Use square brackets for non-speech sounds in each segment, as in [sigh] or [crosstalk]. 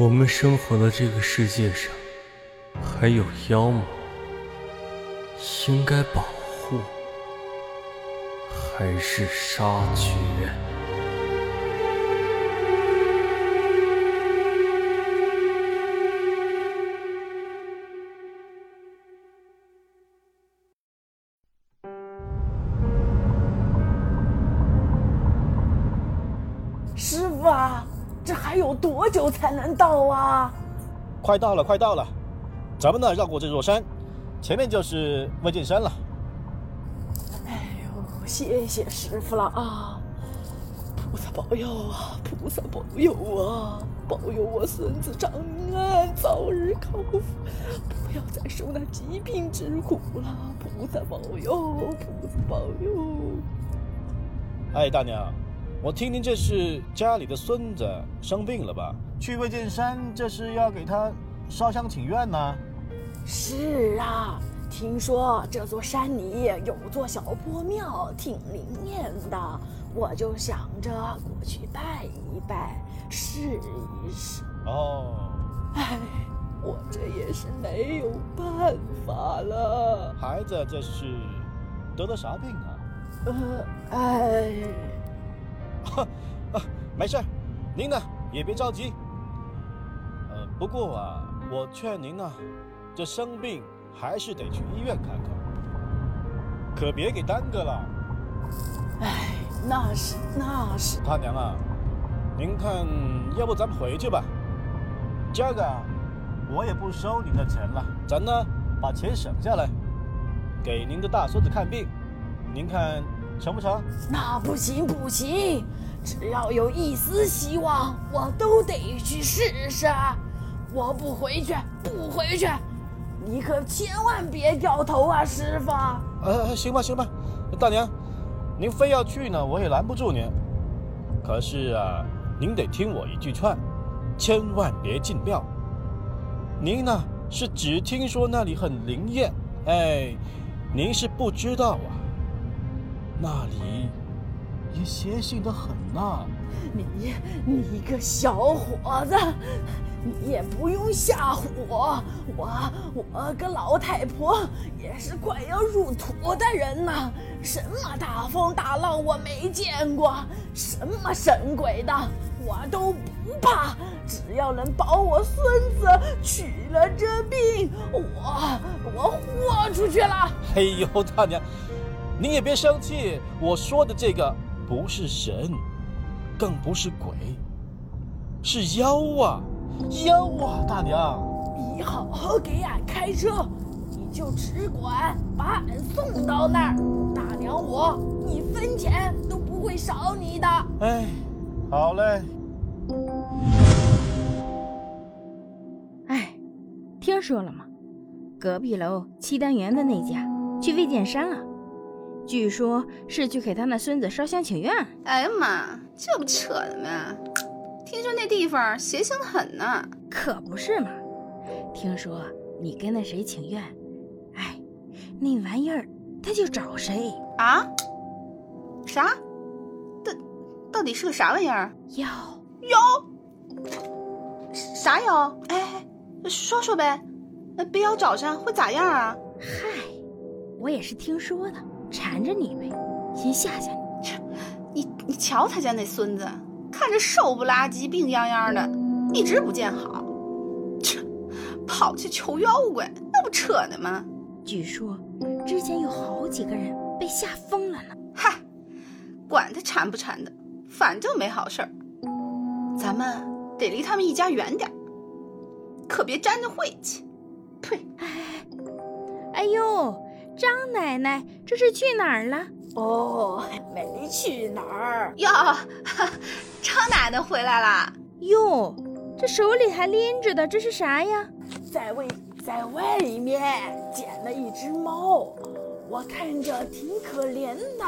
我们生活的这个世界上还有妖吗？应该保护还是杀绝？还有多久才能到啊？快到了，快到了！咱们呢绕过这座山，前面就是魏晋山了。哎呦，谢谢师傅了啊！菩萨保佑啊！菩萨保佑啊！保佑我孙子长安早日康复，不要再受那疾病之苦了。菩萨保佑，菩萨保佑！哎，大娘，我听听这是家里的孙子生病了吧？去魏晋山，这是要给他烧香请愿呢？是啊，听说这座山里有座小破庙，挺灵验的，我就想着过去拜一拜，试一试。哦，哎，我这也是没有办法了。孩子这是得了啥病啊？呃，哎，[laughs] 啊，没事儿，您呢也别着急。呃，不过啊，我劝您呢，这生病还是得去医院看看，可别给耽搁了。哎，那是那是。他娘啊，您看，要不咱们回去吧？今儿个啊我也不收您的钱了，咱呢把钱省下来，给您的大孙子看病，您看成不成？那不行不行，只要有一丝希望，我都得去试试。我不回去，不回去，你可千万别掉头啊，师傅！呃，行吧行吧，大娘，您非要去呢，我也拦不住您。可是啊，您得听我一句劝，千万别进庙。您呢是只听说那里很灵验，哎，您是不知道啊，那里也邪性的很呐。你你个小伙子，你也不用吓唬我，我我个老太婆也是快要入土的人呐，什么大风大浪我没见过，什么神鬼的我都不怕，只要能保我孙子取了这病，我我豁出去了。哎呦，大娘，您也别生气，我说的这个不是神，更不是鬼，是妖啊，妖啊，大娘。你好好给俺开车，你就只管把俺送到那儿，大娘我一分钱都不会少你的。哎，好嘞。哎，听说了吗？隔壁楼七单元的那家去魏建山了，据说是去给他那孙子烧香请愿。哎呀妈，这不扯的吗？听说那地方邪性的很呢。可不是嘛！听说你跟那谁请愿，哎，那玩意儿他就找谁啊？啥？到到底是个啥玩意儿？妖妖？啥妖？哎，说说呗。那被妖找上会咋样啊？嗨，我也是听说的，缠着你呗，先吓吓你。你你瞧他家那孙子，看着瘦不拉几、病殃殃的，一直不见好。切，跑去求妖怪，那不扯呢吗？据说之前有好几个人被吓疯了呢。嗨，管他缠不缠的，反正没好事儿。咱们得离他们一家远点儿，可别沾着晦气。呸！哎，哎呦，张奶奶这是去哪儿了？哦，没去哪儿哟，[laughs] 张奶奶回来啦！哟，这手里还拎着的这是啥呀？在外在外面捡了一只猫，我看着挺可怜的，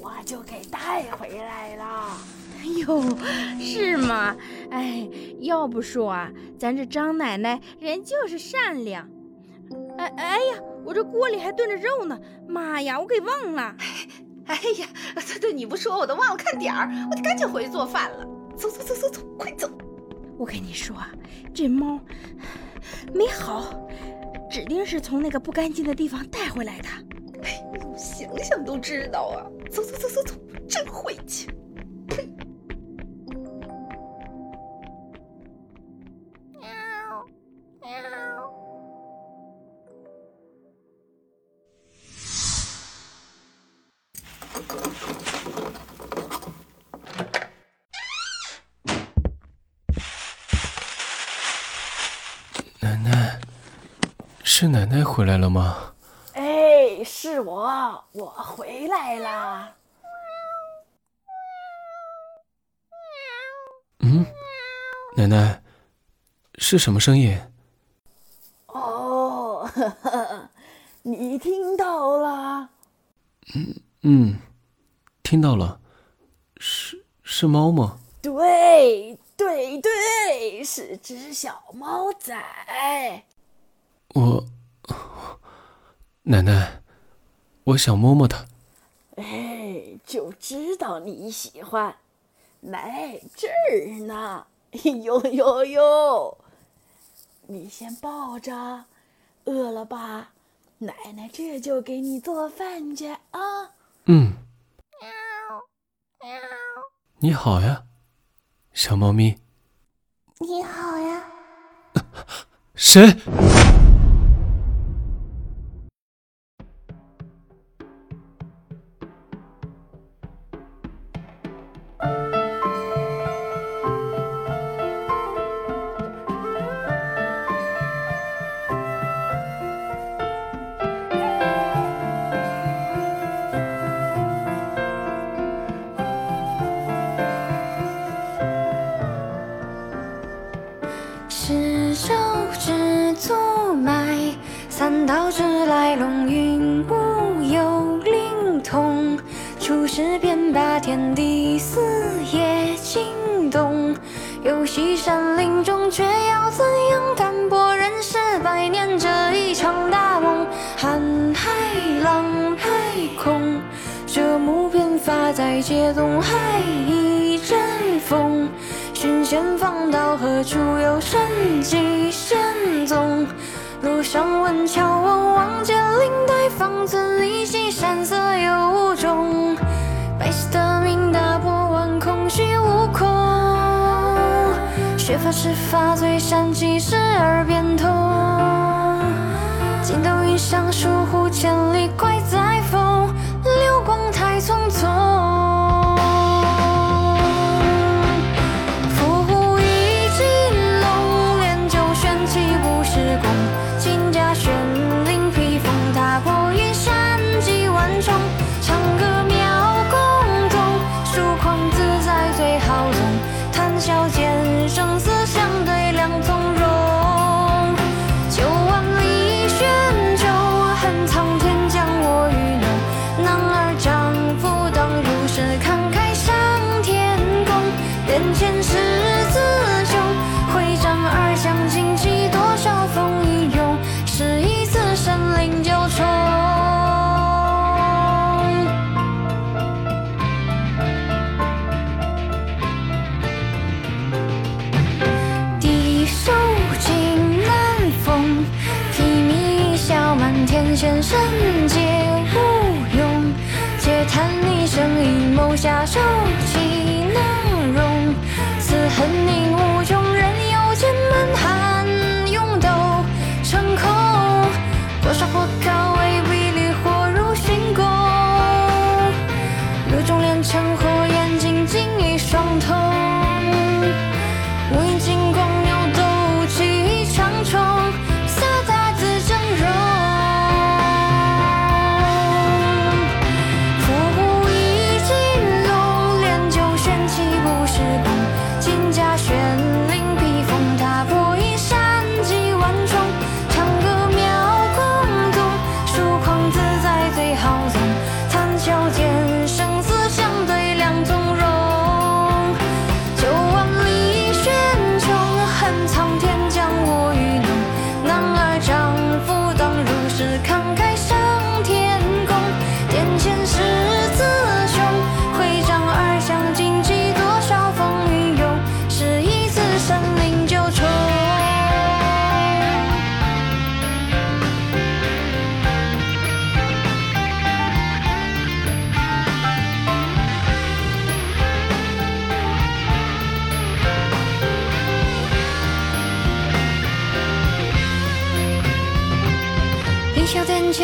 我就给带回来了。哎呦，是吗？哎，要不说啊，咱这张奶奶人就是善良。哎哎呀，我这锅里还炖着肉呢，妈呀，我给忘了。哎 [laughs] 呀，对对，你不说我都忘了看点儿，我得赶紧回去做饭了。走走走走走，快走！我跟你说，这猫没好，指定是从那个不干净的地方带回来的。哎呦，想想都知道啊！走走走走走，真晦气！奶奶，是奶奶回来了吗？哎，是我，我回来啦。嗯，奶奶，是什么声音？哦，呵呵，你听到了？嗯，听到了，是是猫吗？对对对，是只小猫仔。我，奶奶，我想摸摸它。哎，就知道你喜欢。来这儿呢，[laughs] 呦呦呦！你先抱着，饿了吧？奶奶这就给你做饭去啊。嗯。你好呀，小猫咪。你好呀。[laughs] 谁？三道之来龙云雾有灵通。出世便把天地四野惊动。游戏山林中，却要怎样淡泊人世百年这一场大梦？瀚海浪拍空，这木片发在街东海一阵风。寻仙访道何处有神迹仙踪？路上问桥望望见灵台方寸一袭山色有无中？白色的命打破万空虚无空，学法是法最善即是耳边痛。筋斗云上疏忽千里怪在风，流光太匆匆。天仙神皆无用。且叹一生阴谋下手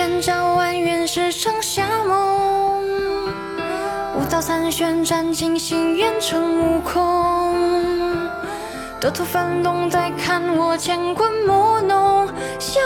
小店前早晚原是场夏梦，舞蹈残旋斩尽心愿成悟空。多头翻动，再看我乾坤莫弄，笑